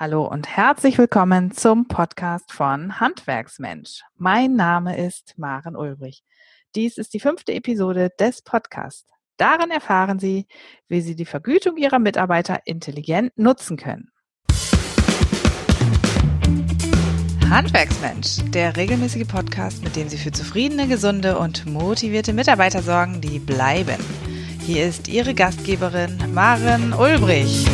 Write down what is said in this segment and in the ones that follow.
Hallo und herzlich willkommen zum Podcast von Handwerksmensch. Mein Name ist Maren Ulbrich. Dies ist die fünfte Episode des Podcasts. Darin erfahren Sie, wie Sie die Vergütung Ihrer Mitarbeiter intelligent nutzen können. Handwerksmensch, der regelmäßige Podcast, mit dem Sie für zufriedene, gesunde und motivierte Mitarbeiter sorgen, die bleiben. Hier ist Ihre Gastgeberin Maren Ulbrich.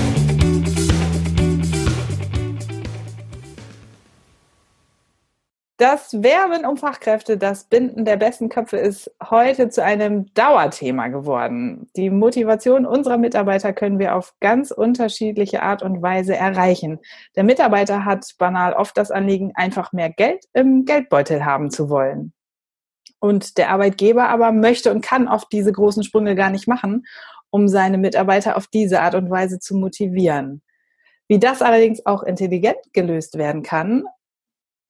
Das Werben um Fachkräfte, das Binden der besten Köpfe ist heute zu einem Dauerthema geworden. Die Motivation unserer Mitarbeiter können wir auf ganz unterschiedliche Art und Weise erreichen. Der Mitarbeiter hat banal oft das Anliegen, einfach mehr Geld im Geldbeutel haben zu wollen. Und der Arbeitgeber aber möchte und kann oft diese großen Sprünge gar nicht machen, um seine Mitarbeiter auf diese Art und Weise zu motivieren. Wie das allerdings auch intelligent gelöst werden kann,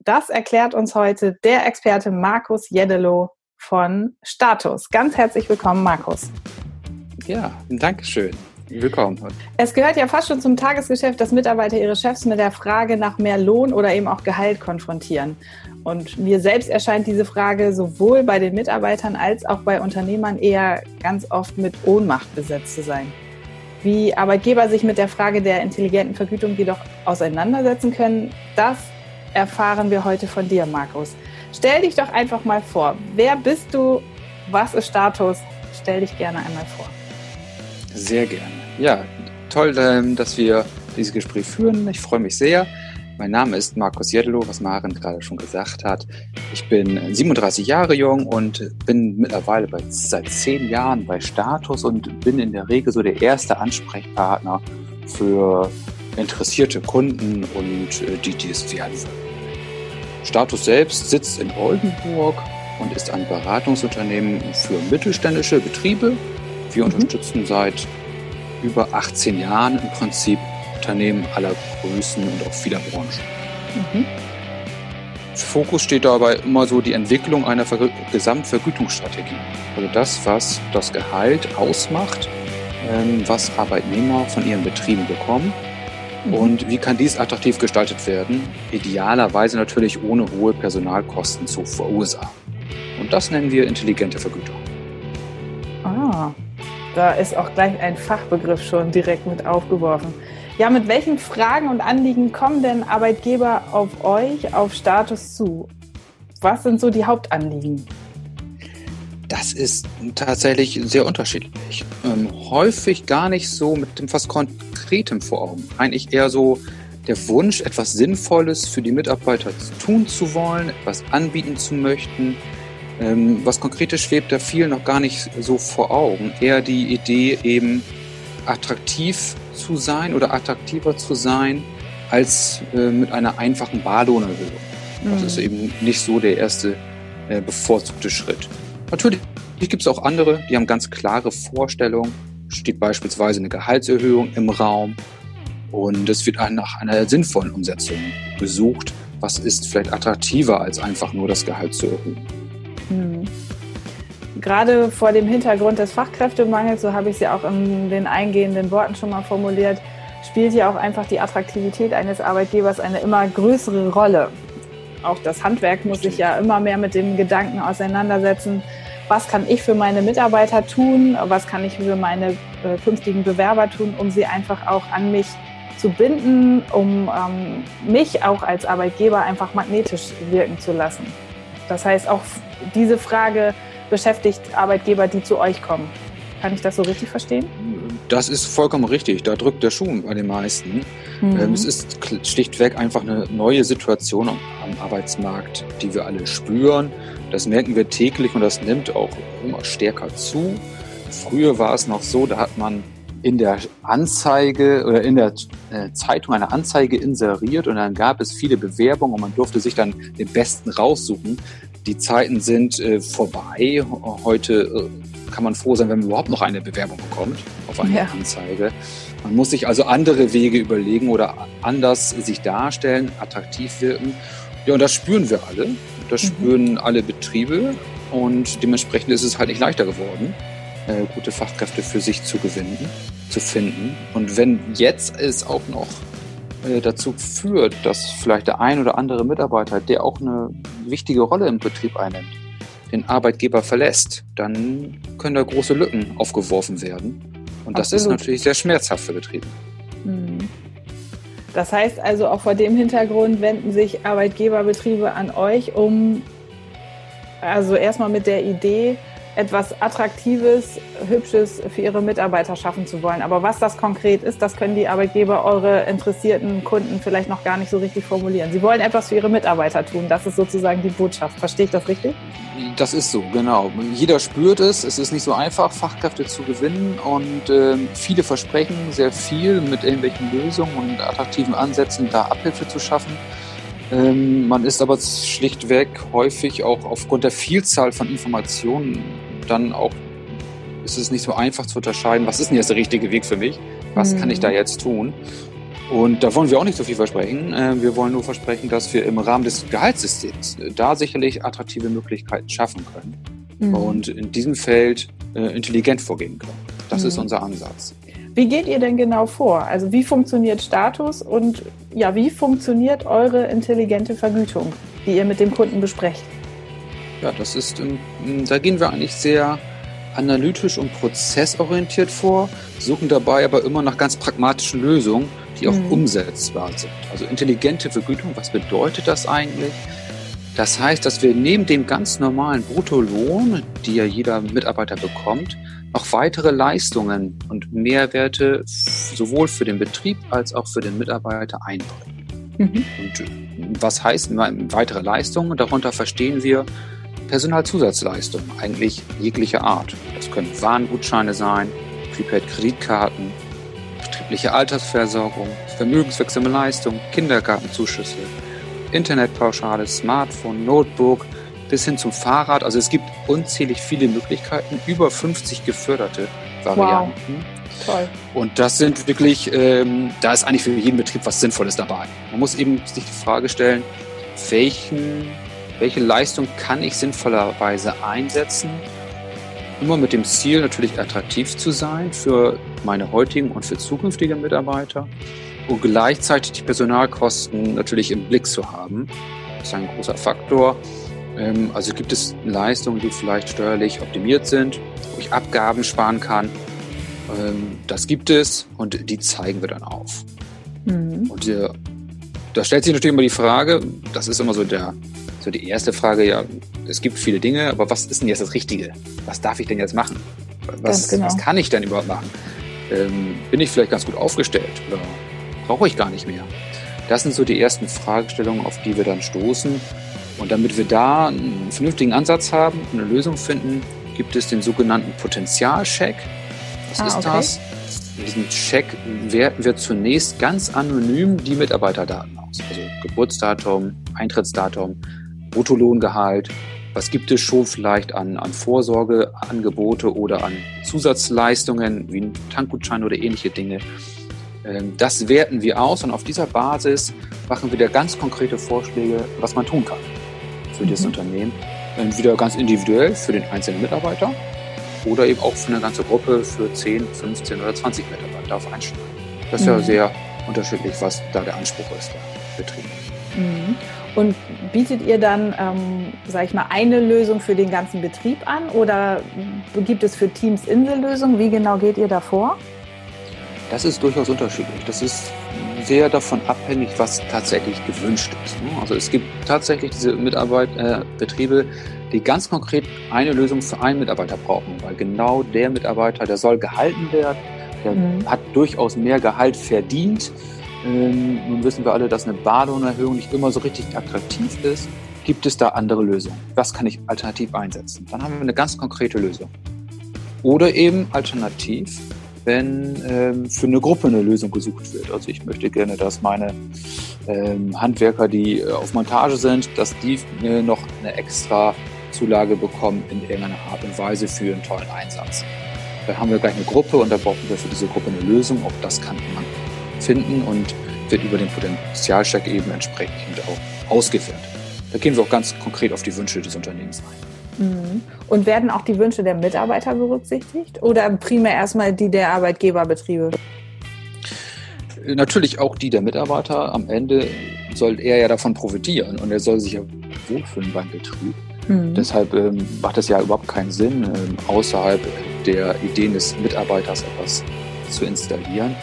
das erklärt uns heute der Experte Markus Jedelow von Status. Ganz herzlich willkommen, Markus. Ja, danke schön. Willkommen. Es gehört ja fast schon zum Tagesgeschäft, dass Mitarbeiter ihre Chefs mit der Frage nach mehr Lohn oder eben auch Gehalt konfrontieren. Und mir selbst erscheint diese Frage sowohl bei den Mitarbeitern als auch bei Unternehmern eher ganz oft mit Ohnmacht besetzt zu sein. Wie Arbeitgeber sich mit der Frage der intelligenten Vergütung jedoch auseinandersetzen können, das erfahren wir heute von dir, Markus. Stell dich doch einfach mal vor. Wer bist du? Was ist Status? Stell dich gerne einmal vor. Sehr gerne. Ja, toll, ähm, dass wir dieses Gespräch führen. Ich freue mich sehr. Mein Name ist Markus Jedelo, was Maren gerade schon gesagt hat. Ich bin 37 Jahre jung und bin mittlerweile bei, seit zehn Jahren bei Status und bin in der Regel so der erste Ansprechpartner für interessierte Kunden und äh, die, die es werden wollen. Status selbst sitzt in Oldenburg und ist ein Beratungsunternehmen für mittelständische Betriebe. Wir mhm. unterstützen seit über 18 Jahren im Prinzip Unternehmen aller Größen und auch vieler Branchen. Mhm. Fokus steht dabei immer so die Entwicklung einer Ver Gesamtvergütungsstrategie. Also das, was das Gehalt ausmacht, ähm, was Arbeitnehmer von ihren Betrieben bekommen. Und wie kann dies attraktiv gestaltet werden? Idealerweise natürlich ohne hohe Personalkosten zu verursachen. Und das nennen wir intelligente Vergütung. Ah, da ist auch gleich ein Fachbegriff schon direkt mit aufgeworfen. Ja, mit welchen Fragen und Anliegen kommen denn Arbeitgeber auf euch, auf Status zu? Was sind so die Hauptanliegen? Das ist tatsächlich sehr unterschiedlich. Ähm, häufig gar nicht so mit dem fast Konkretem vor Augen. Eigentlich eher so der Wunsch, etwas Sinnvolles für die Mitarbeiter tun zu wollen, etwas anbieten zu möchten. Ähm, was Konkretes schwebt da vielen noch gar nicht so vor Augen. Eher die Idee, eben attraktiv zu sein oder attraktiver zu sein, als äh, mit einer einfachen Barlohnerhöhung. Das mhm. ist eben nicht so der erste äh, bevorzugte Schritt. Natürlich gibt es auch andere, die haben ganz klare Vorstellungen. Steht beispielsweise eine Gehaltserhöhung im Raum und es wird nach einer sinnvollen Umsetzung gesucht. Was ist vielleicht attraktiver, als einfach nur das Gehalt zu erhöhen? Hm. Gerade vor dem Hintergrund des Fachkräftemangels, so habe ich es ja auch in den eingehenden Worten schon mal formuliert, spielt ja auch einfach die Attraktivität eines Arbeitgebers eine immer größere Rolle auch das Handwerk muss sich ja immer mehr mit dem Gedanken auseinandersetzen, was kann ich für meine Mitarbeiter tun, was kann ich für meine äh, künftigen Bewerber tun, um sie einfach auch an mich zu binden, um ähm, mich auch als Arbeitgeber einfach magnetisch wirken zu lassen. Das heißt, auch diese Frage beschäftigt Arbeitgeber, die zu euch kommen. Kann ich das so richtig verstehen? Das ist vollkommen richtig. Da drückt der Schuh bei den meisten. Mhm. Ähm, es ist schlichtweg einfach eine neue Situation am Arbeitsmarkt, die wir alle spüren. Das merken wir täglich und das nimmt auch immer stärker zu. Früher war es noch so, da hat man in der Anzeige oder in der äh, Zeitung eine Anzeige inseriert und dann gab es viele Bewerbungen und man durfte sich dann den besten raussuchen. Die Zeiten sind äh, vorbei. Heute äh, kann man froh sein, wenn man überhaupt noch eine Bewerbung bekommt auf eine ja. Anzeige. Man muss sich also andere Wege überlegen oder anders sich darstellen, attraktiv wirken. Ja, und das spüren wir alle. Das mhm. spüren alle Betriebe. Und dementsprechend ist es halt nicht leichter geworden, äh, gute Fachkräfte für sich zu gewinnen, zu finden. Und wenn jetzt es auch noch äh, dazu führt, dass vielleicht der ein oder andere Mitarbeiter, der auch eine wichtige Rolle im Betrieb einnimmt, den Arbeitgeber verlässt, dann können da große Lücken aufgeworfen werden. Und das Absolut. ist natürlich sehr schmerzhaft für Betriebe. Das heißt also, auch vor dem Hintergrund wenden sich Arbeitgeberbetriebe an euch, um also erstmal mit der Idee, etwas Attraktives, Hübsches für ihre Mitarbeiter schaffen zu wollen. Aber was das konkret ist, das können die Arbeitgeber, eure interessierten Kunden vielleicht noch gar nicht so richtig formulieren. Sie wollen etwas für ihre Mitarbeiter tun. Das ist sozusagen die Botschaft. Verstehe ich das richtig? Das ist so, genau. Jeder spürt es. Es ist nicht so einfach, Fachkräfte zu gewinnen und äh, viele versprechen sehr viel mit irgendwelchen Lösungen und attraktiven Ansätzen, da Abhilfe zu schaffen. Ähm, man ist aber schlichtweg häufig auch aufgrund der Vielzahl von Informationen dann auch, ist es nicht so einfach zu unterscheiden, was ist denn jetzt der richtige Weg für mich? Was mhm. kann ich da mhm. jetzt tun? Und da wollen wir auch nicht so viel versprechen. Äh, wir wollen nur versprechen, dass wir im Rahmen des Gehaltssystems äh, da sicherlich attraktive Möglichkeiten schaffen können mhm. und in diesem Feld äh, intelligent vorgehen können. Das mhm. ist unser Ansatz. Wie geht ihr denn genau vor? Also wie funktioniert Status und ja, wie funktioniert eure intelligente Vergütung, die ihr mit dem Kunden besprecht? Ja, das ist, ähm, da gehen wir eigentlich sehr analytisch und prozessorientiert vor, suchen dabei aber immer nach ganz pragmatischen Lösungen, die auch mhm. umsetzbar sind. Also intelligente Vergütung, was bedeutet das eigentlich? Das heißt, dass wir neben dem ganz normalen Bruttolohn, die ja jeder Mitarbeiter bekommt, noch weitere Leistungen und Mehrwerte sowohl für den Betrieb als auch für den Mitarbeiter einbringen. Mhm. Und was heißt weitere Leistungen? Darunter verstehen wir Personalzusatzleistungen, eigentlich jeglicher Art. Das können Warengutscheine sein, Prepaid-Kreditkarten, betriebliche Altersversorgung, vermögenswirksame Leistungen, Kindergartenzuschüsse, Internetpauschale, Smartphone, Notebook bis hin zum Fahrrad. Also es gibt unzählig viele Möglichkeiten, über 50 geförderte Varianten. Wow. Toll. Und das sind wirklich, ähm, da ist eigentlich für jeden Betrieb was Sinnvolles dabei. Man muss eben sich die Frage stellen, welchen, welche Leistung kann ich sinnvollerweise einsetzen, immer mit dem Ziel natürlich attraktiv zu sein für meine heutigen und für zukünftige Mitarbeiter und gleichzeitig die Personalkosten natürlich im Blick zu haben. Das ist ein großer Faktor. Ähm, also gibt es Leistungen, die vielleicht steuerlich optimiert sind, wo ich Abgaben sparen kann. Ähm, das gibt es und die zeigen wir dann auf. Mhm. Und äh, da stellt sich natürlich immer die Frage, das ist immer so der so die erste Frage, ja, es gibt viele Dinge, aber was ist denn jetzt das Richtige? Was darf ich denn jetzt machen? Was, genau. was kann ich denn überhaupt machen? Ähm, bin ich vielleicht ganz gut aufgestellt oder brauche ich gar nicht mehr? Das sind so die ersten Fragestellungen, auf die wir dann stoßen. Und damit wir da einen vernünftigen Ansatz haben, eine Lösung finden, gibt es den sogenannten Potenzialcheck. Was ah, ist okay. das? In diesem Check werten wir zunächst ganz anonym die Mitarbeiterdaten aus. Also Geburtsdatum, Eintrittsdatum, Bruttolohngehalt. Was gibt es schon vielleicht an, an Vorsorgeangebote oder an Zusatzleistungen wie ein Tankgutschein oder ähnliche Dinge? Ähm, das werten wir aus und auf dieser Basis machen wir da ganz konkrete Vorschläge, was man tun kann für mhm. das Unternehmen. Entweder ganz individuell für den einzelnen Mitarbeiter oder eben auch für eine ganze Gruppe für 10, 15 oder 20 Mitarbeiter auf einstellen. Das ist mhm. ja sehr unterschiedlich, was da der Anspruch ist, der Betrieb. Mhm. Und bietet ihr dann, ähm, sage ich mal, eine Lösung für den ganzen Betrieb an oder gibt es für Teams Insellösungen? Wie genau geht ihr da vor? Das ist durchaus unterschiedlich. Das ist sehr davon abhängig, was tatsächlich gewünscht ist. Ne? Also es gibt tatsächlich diese Mitarbeiterbetriebe, äh, die ganz konkret eine Lösung für einen Mitarbeiter brauchen, weil genau der Mitarbeiter, der soll gehalten werden, der mhm. hat durchaus mehr Gehalt verdient. Ähm, nun wissen wir alle, dass eine Badelohnerhöhung nicht immer so richtig attraktiv ist. Gibt es da andere Lösungen? Was kann ich alternativ einsetzen? Dann haben wir eine ganz konkrete Lösung. Oder eben alternativ wenn ähm, für eine Gruppe eine Lösung gesucht wird. Also ich möchte gerne, dass meine ähm, Handwerker, die äh, auf Montage sind, dass die äh, noch eine extra Zulage bekommen in irgendeiner Art und Weise für einen tollen Einsatz. Da haben wir gleich eine Gruppe und da brauchen wir für diese Gruppe eine Lösung. Auch das kann man finden und wird über den Potenzialcheck eben entsprechend auch ausgeführt. Da gehen wir auch ganz konkret auf die Wünsche des Unternehmens ein. Mhm. Und werden auch die Wünsche der Mitarbeiter berücksichtigt oder primär erstmal die der Arbeitgeberbetriebe? natürlich auch die der Mitarbeiter. Am Ende soll er ja davon profitieren und er soll sich ja wohlfühlen beim Betrieb. Mhm. Deshalb ähm, macht es ja überhaupt keinen Sinn, ähm, außerhalb der Ideen des Mitarbeiters etwas zu installieren.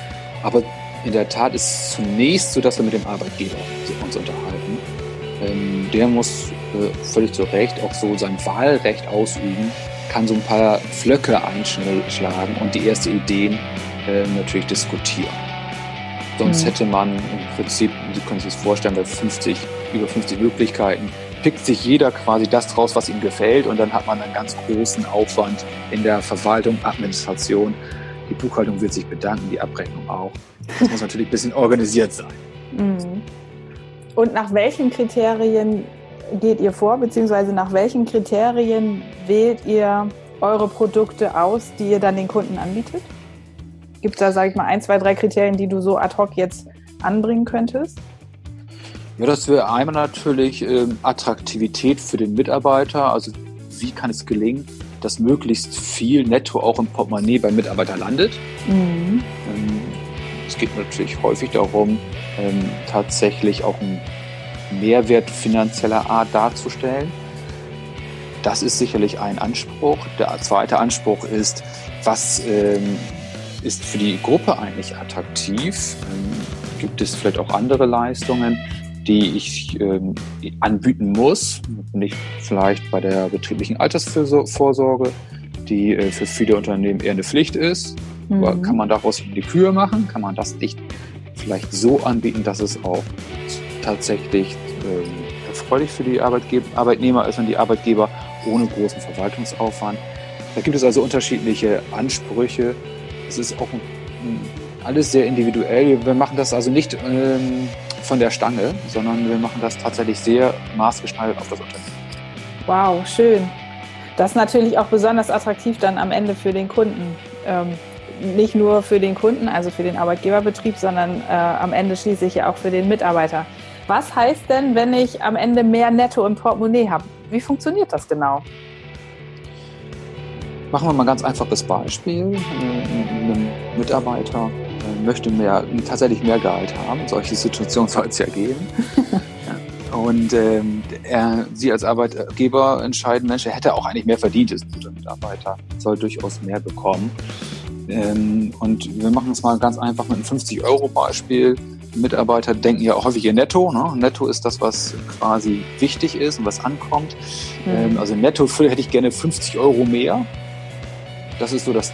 Aber in der Tat ist es zunächst so, dass wir mit dem Arbeitgeber uns unterhalten. Ähm, der muss äh, völlig zu Recht auch so sein Wahlrecht ausüben, kann so ein paar Flöcke einschlagen und die ersten Ideen äh, natürlich diskutieren. Sonst mhm. hätte man im Prinzip, Sie können sich das vorstellen, bei 50, über 50 Möglichkeiten, pickt sich jeder quasi das raus, was ihm gefällt und dann hat man einen ganz großen Aufwand in der Verwaltung, Administration. Die Buchhaltung wird sich bedanken, die Abrechnung auch. Das muss natürlich ein bisschen organisiert sein. Mhm. Und nach welchen Kriterien geht ihr vor, beziehungsweise nach welchen Kriterien wählt ihr eure Produkte aus, die ihr dann den Kunden anbietet? Gibt es da, sage ich mal, ein, zwei, drei Kriterien, die du so ad hoc jetzt anbringen könntest? Ja, das wäre einmal natürlich ähm, Attraktivität für den Mitarbeiter. Also wie kann es gelingen, dass möglichst viel netto auch im Portemonnaie beim Mitarbeiter landet? Mhm. Ähm, es geht natürlich häufig darum, ähm, tatsächlich auch einen Mehrwert finanzieller Art darzustellen. Das ist sicherlich ein Anspruch. Der zweite Anspruch ist, was ähm, ist für die Gruppe eigentlich attraktiv? Gibt es vielleicht auch andere Leistungen, die ich ähm, anbieten muss? Nicht vielleicht bei der betrieblichen Altersvorsorge, die äh, für viele Unternehmen eher eine Pflicht ist. Mhm. Aber kann man daraus die Kühe machen? Kann man das nicht vielleicht so anbieten, dass es auch tatsächlich ähm, erfreulich für die Arbeitgeber, Arbeitnehmer ist und die Arbeitgeber ohne großen Verwaltungsaufwand? Da gibt es also unterschiedliche Ansprüche es ist auch alles sehr individuell. Wir machen das also nicht ähm, von der Stange, sondern wir machen das tatsächlich sehr maßgeschneidert auf das Unternehmen. Wow, schön. Das ist natürlich auch besonders attraktiv dann am Ende für den Kunden. Ähm, nicht nur für den Kunden, also für den Arbeitgeberbetrieb, sondern äh, am Ende schließlich ja auch für den Mitarbeiter. Was heißt denn, wenn ich am Ende mehr Netto im Portemonnaie habe? Wie funktioniert das genau? Machen wir mal ein ganz einfaches Beispiel. Ein Mitarbeiter äh, möchte mehr, tatsächlich mehr Gehalt haben. Solche Situationen soll es ja geben. Und ähm, er, Sie als Arbeitgeber entscheiden, Mensch, er hätte auch eigentlich mehr verdient, ist ein guter Mitarbeiter, soll durchaus mehr bekommen. Ähm, und wir machen es mal ganz einfach mit einem 50-Euro-Beispiel. Mitarbeiter denken ja auch häufig ihr Netto. Ne? Netto ist das, was quasi wichtig ist und was ankommt. Mhm. Ähm, also netto hätte ich gerne 50 Euro mehr. Das ist so das,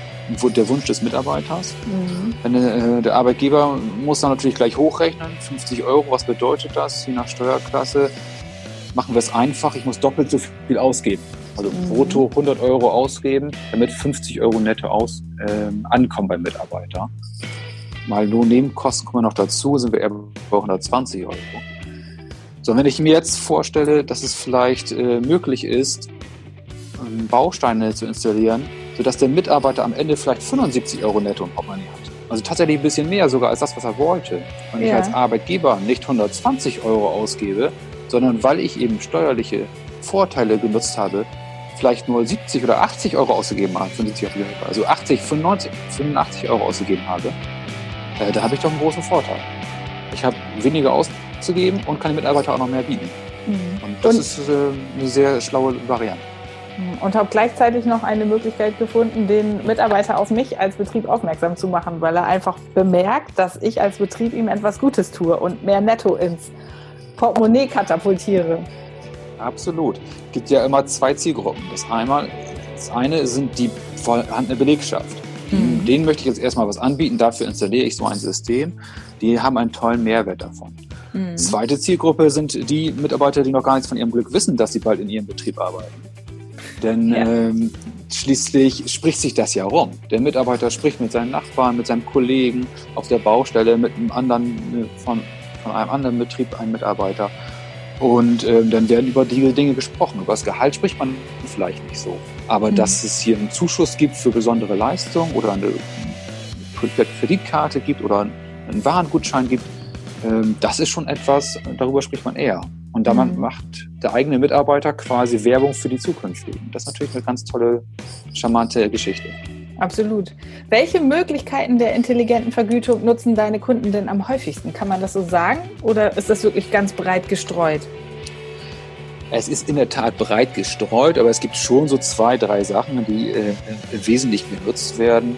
der Wunsch des Mitarbeiters. Mhm. Wenn, äh, der Arbeitgeber muss dann natürlich gleich hochrechnen, 50 Euro, was bedeutet das, je nach Steuerklasse. Machen wir es einfach, ich muss doppelt so viel ausgeben. Also mhm. brutto 100 Euro ausgeben, damit 50 Euro netto aus, äh, ankommen beim Mitarbeiter. Mal nur Nebenkosten kommen noch dazu, sind wir eher bei 120 Euro. So, wenn ich mir jetzt vorstelle, dass es vielleicht äh, möglich ist, Bausteine zu installieren, sodass der Mitarbeiter am Ende vielleicht 75 Euro netto im Portemonnaie hat. Also tatsächlich ein bisschen mehr sogar als das, was er wollte. Und ja. ich als Arbeitgeber nicht 120 Euro ausgebe, sondern weil ich eben steuerliche Vorteile genutzt habe, vielleicht nur 70 oder 80 Euro ausgegeben habe, 75 Euro, also 80, 95, 85 Euro ausgegeben habe, äh, da habe ich doch einen großen Vorteil. Ich habe weniger auszugeben und kann den Mitarbeiter auch noch mehr bieten. Mhm. Und das und ist äh, eine sehr schlaue Variante. Und habe gleichzeitig noch eine Möglichkeit gefunden, den Mitarbeiter auf mich als Betrieb aufmerksam zu machen, weil er einfach bemerkt, dass ich als Betrieb ihm etwas Gutes tue und mehr Netto ins Portemonnaie katapultiere. Absolut. Es gibt ja immer zwei Zielgruppen. Das, einmal, das eine sind die vorhandene Belegschaft. Mhm. Denen möchte ich jetzt erstmal was anbieten, dafür installiere ich so ein System. Die haben einen tollen Mehrwert davon. Mhm. Zweite Zielgruppe sind die Mitarbeiter, die noch gar nichts von ihrem Glück wissen, dass sie bald in ihrem Betrieb arbeiten. Denn ja. ähm, schließlich spricht sich das ja rum. Der Mitarbeiter spricht mit seinen Nachbarn, mit seinem Kollegen auf der Baustelle, mit einem anderen, äh, von, von einem anderen Betrieb, ein Mitarbeiter. Und ähm, dann werden über diese Dinge gesprochen. Über das Gehalt spricht man vielleicht nicht so. Aber mhm. dass es hier einen Zuschuss gibt für besondere Leistungen oder eine Kreditkarte gibt oder einen Warengutschein gibt, ähm, das ist schon etwas, darüber spricht man eher. Und damit mhm. macht der eigene Mitarbeiter quasi Werbung für die zukünftigen. Das ist natürlich eine ganz tolle, charmante Geschichte. Absolut. Welche Möglichkeiten der intelligenten Vergütung nutzen deine Kunden denn am häufigsten? Kann man das so sagen? Oder ist das wirklich ganz breit gestreut? Es ist in der Tat breit gestreut, aber es gibt schon so zwei, drei Sachen, die äh, wesentlich genutzt werden.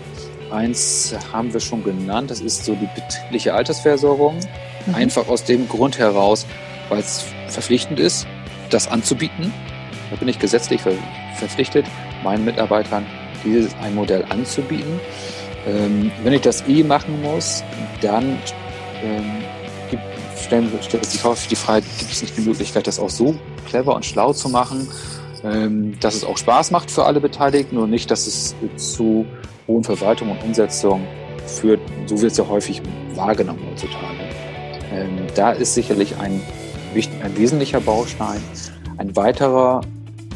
Eins haben wir schon genannt, das ist so die betriebliche Altersversorgung. Mhm. Einfach aus dem Grund heraus, weil es verpflichtend ist, das anzubieten. Da bin ich gesetzlich ver verpflichtet, meinen Mitarbeitern dieses ein Modell anzubieten. Ähm, wenn ich das eh machen muss, dann ähm, gibt, stellen, stellt sich häufig die Frage, gibt es nicht die Möglichkeit, das auch so clever und schlau zu machen, ähm, dass es auch Spaß macht für alle Beteiligten und nicht, dass es zu hohen Verwaltung und Umsetzung führt. So wird es ja häufig wahrgenommen heutzutage. Ähm, da ist sicherlich ein, ein wesentlicher Baustein. Ein weiterer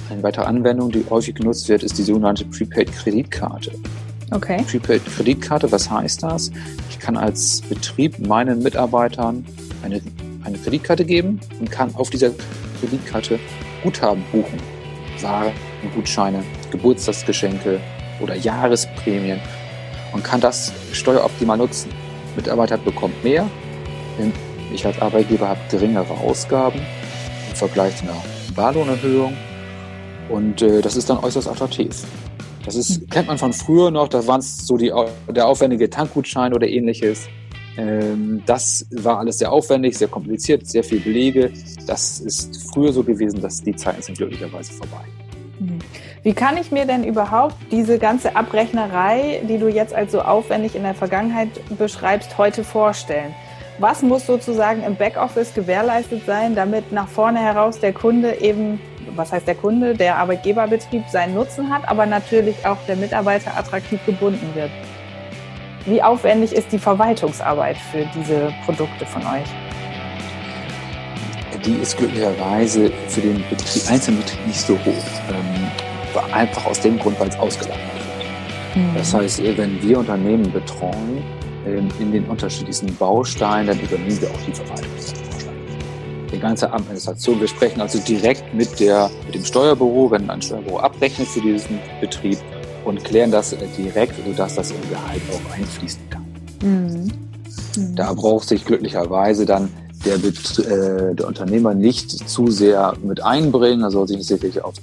eine weitere Anwendung, die häufig genutzt wird, ist die sogenannte Prepaid-Kreditkarte. Okay. Prepaid-Kreditkarte, was heißt das? Ich kann als Betrieb meinen Mitarbeitern eine, eine Kreditkarte geben und kann auf dieser Kreditkarte Guthaben buchen. Waren, Gutscheine, Geburtstagsgeschenke oder Jahresprämien und kann das steueroptimal nutzen. Mitarbeiter bekommt mehr, ich als Arbeitgeber habe geringere Ausgaben im Vergleich zu einer Barlohnerhöhung und äh, das ist dann äußerst attraktiv. Das ist, hm. kennt man von früher noch, da waren es so die, der aufwendige Tankgutschein oder ähnliches. Ähm, das war alles sehr aufwendig, sehr kompliziert, sehr viel Belege. Das ist früher so gewesen, dass die Zeiten sind glücklicherweise vorbei. Hm. Wie kann ich mir denn überhaupt diese ganze Abrechnerei, die du jetzt als so aufwendig in der Vergangenheit beschreibst, heute vorstellen? Was muss sozusagen im Backoffice gewährleistet sein, damit nach vorne heraus der Kunde eben was heißt der Kunde, der Arbeitgeberbetrieb seinen Nutzen hat, aber natürlich auch der Mitarbeiter attraktiv gebunden wird. Wie aufwendig ist die Verwaltungsarbeit für diese Produkte von euch? Die ist glücklicherweise für den Betrieb, einzelnen Betrieb nicht so hoch. Ähm, einfach aus dem Grund, weil es ausgelagert wird. Mhm. Das heißt, wenn wir Unternehmen betreuen, in den unterschiedlichsten Bausteinen, dann übernehmen wir auch die Verwaltung die ganze Administration. Wir sprechen also direkt mit, der, mit dem Steuerbüro, wenn ein Steuerbüro abrechnet für diesen Betrieb und klären das direkt, sodass das im Gehalt auch einfließen kann. Mhm. Mhm. Da braucht sich glücklicherweise dann der, äh, der Unternehmer nicht zu sehr mit einbringen, er soll sich wirklich auf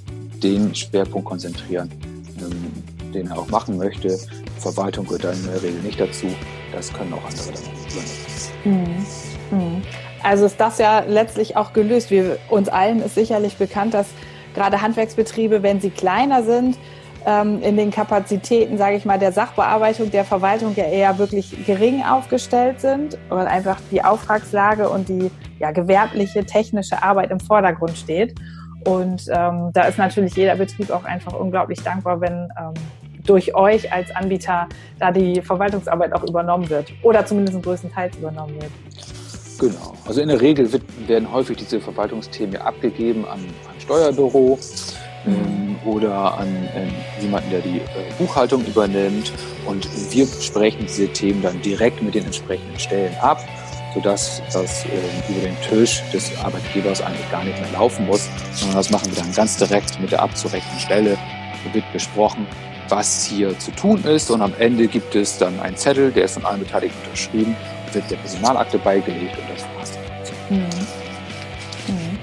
den Schwerpunkt konzentrieren, ähm, den er auch machen möchte. Verwaltung gehört dann in der Regel nicht dazu. Das können auch andere dann. Mhm. mhm. Also ist das ja letztlich auch gelöst. Wir, uns allen ist sicherlich bekannt, dass gerade Handwerksbetriebe, wenn sie kleiner sind, ähm, in den Kapazitäten, sage ich mal, der Sachbearbeitung, der Verwaltung ja eher wirklich gering aufgestellt sind, weil einfach die Auftragslage und die ja, gewerbliche, technische Arbeit im Vordergrund steht. Und ähm, da ist natürlich jeder Betrieb auch einfach unglaublich dankbar, wenn ähm, durch euch als Anbieter da die Verwaltungsarbeit auch übernommen wird oder zumindest größtenteils übernommen wird. Genau. Also in der Regel wird, werden häufig diese Verwaltungsthemen abgegeben an ein Steuerbüro ähm, oder an äh, jemanden, der die äh, Buchhaltung übernimmt. Und wir sprechen diese Themen dann direkt mit den entsprechenden Stellen ab, sodass das äh, über den Tisch des Arbeitgebers eigentlich gar nicht mehr laufen muss, sondern das machen wir dann ganz direkt mit der abzurechnenden Stelle. Da wird besprochen, was hier zu tun ist und am Ende gibt es dann einen Zettel, der ist von allen Beteiligten unterschrieben wird der Personalakte beigelegt und das war's. Mhm. Mhm.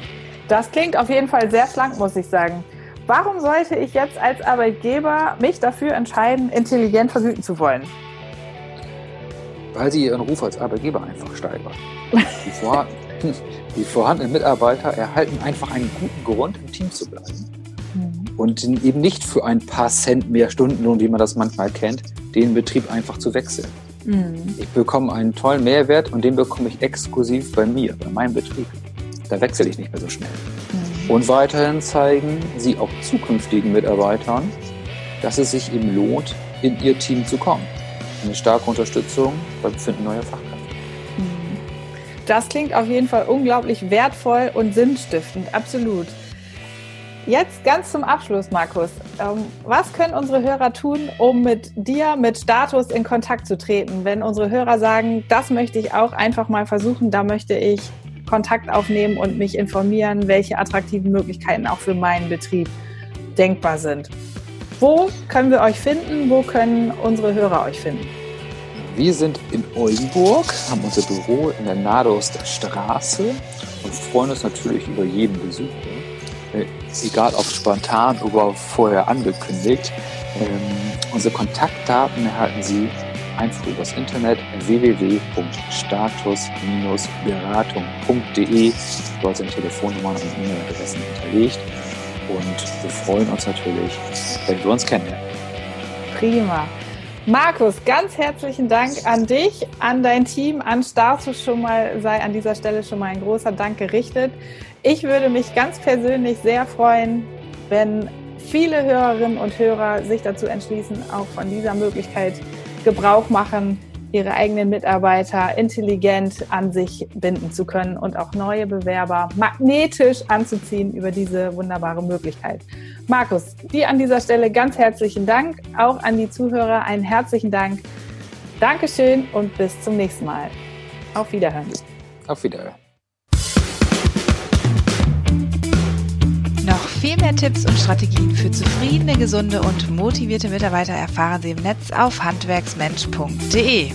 Das klingt auf jeden Fall sehr schlank, muss ich sagen. Warum sollte ich jetzt als Arbeitgeber mich dafür entscheiden, intelligent vergüten zu wollen? Weil sie ihren Ruf als Arbeitgeber einfach steigern. Die, vor die vorhandenen Mitarbeiter erhalten einfach einen guten Grund, im Team zu bleiben. Und eben nicht für ein paar Cent mehr Stundenlohn, wie man das manchmal kennt, den Betrieb einfach zu wechseln. Mhm. Ich bekomme einen tollen Mehrwert und den bekomme ich exklusiv bei mir, bei meinem Betrieb. Da wechsle ich nicht mehr so schnell. Mhm. Und weiterhin zeigen sie auch zukünftigen Mitarbeitern, dass es sich eben lohnt, in ihr Team zu kommen. Eine starke Unterstützung beim Finden neuer Fachkräfte. Mhm. Das klingt auf jeden Fall unglaublich wertvoll und sinnstiftend, absolut. Jetzt ganz zum Abschluss, Markus. Ähm, was können unsere Hörer tun, um mit dir, mit Status in Kontakt zu treten? Wenn unsere Hörer sagen, das möchte ich auch einfach mal versuchen, da möchte ich Kontakt aufnehmen und mich informieren, welche attraktiven Möglichkeiten auch für meinen Betrieb denkbar sind. Wo können wir euch finden? Wo können unsere Hörer euch finden? Wir sind in Oldenburg, haben unser Büro in der Nadoster Straße und freuen uns natürlich über jeden Besucher. Äh, egal ob spontan oder vorher angekündigt. Ähm, unsere Kontaktdaten erhalten Sie einfach übers Internet www.status-beratung.de. Dort sind Telefonnummern und E-Mail-Adressen hinterlegt. Und wir freuen uns natürlich, wenn wir uns kennenlernen. Prima. Markus, ganz herzlichen Dank an dich, an dein Team, an Status schon mal, sei an dieser Stelle schon mal ein großer Dank gerichtet. Ich würde mich ganz persönlich sehr freuen, wenn viele Hörerinnen und Hörer sich dazu entschließen, auch von dieser Möglichkeit Gebrauch machen, ihre eigenen Mitarbeiter intelligent an sich binden zu können und auch neue Bewerber magnetisch anzuziehen über diese wunderbare Möglichkeit. Markus, dir an dieser Stelle ganz herzlichen Dank, auch an die Zuhörer einen herzlichen Dank. Dankeschön und bis zum nächsten Mal. Auf Wiederhören. Auf Wiederhören. Viel mehr Tipps und Strategien für zufriedene, gesunde und motivierte Mitarbeiter erfahren Sie im Netz auf handwerksmensch.de.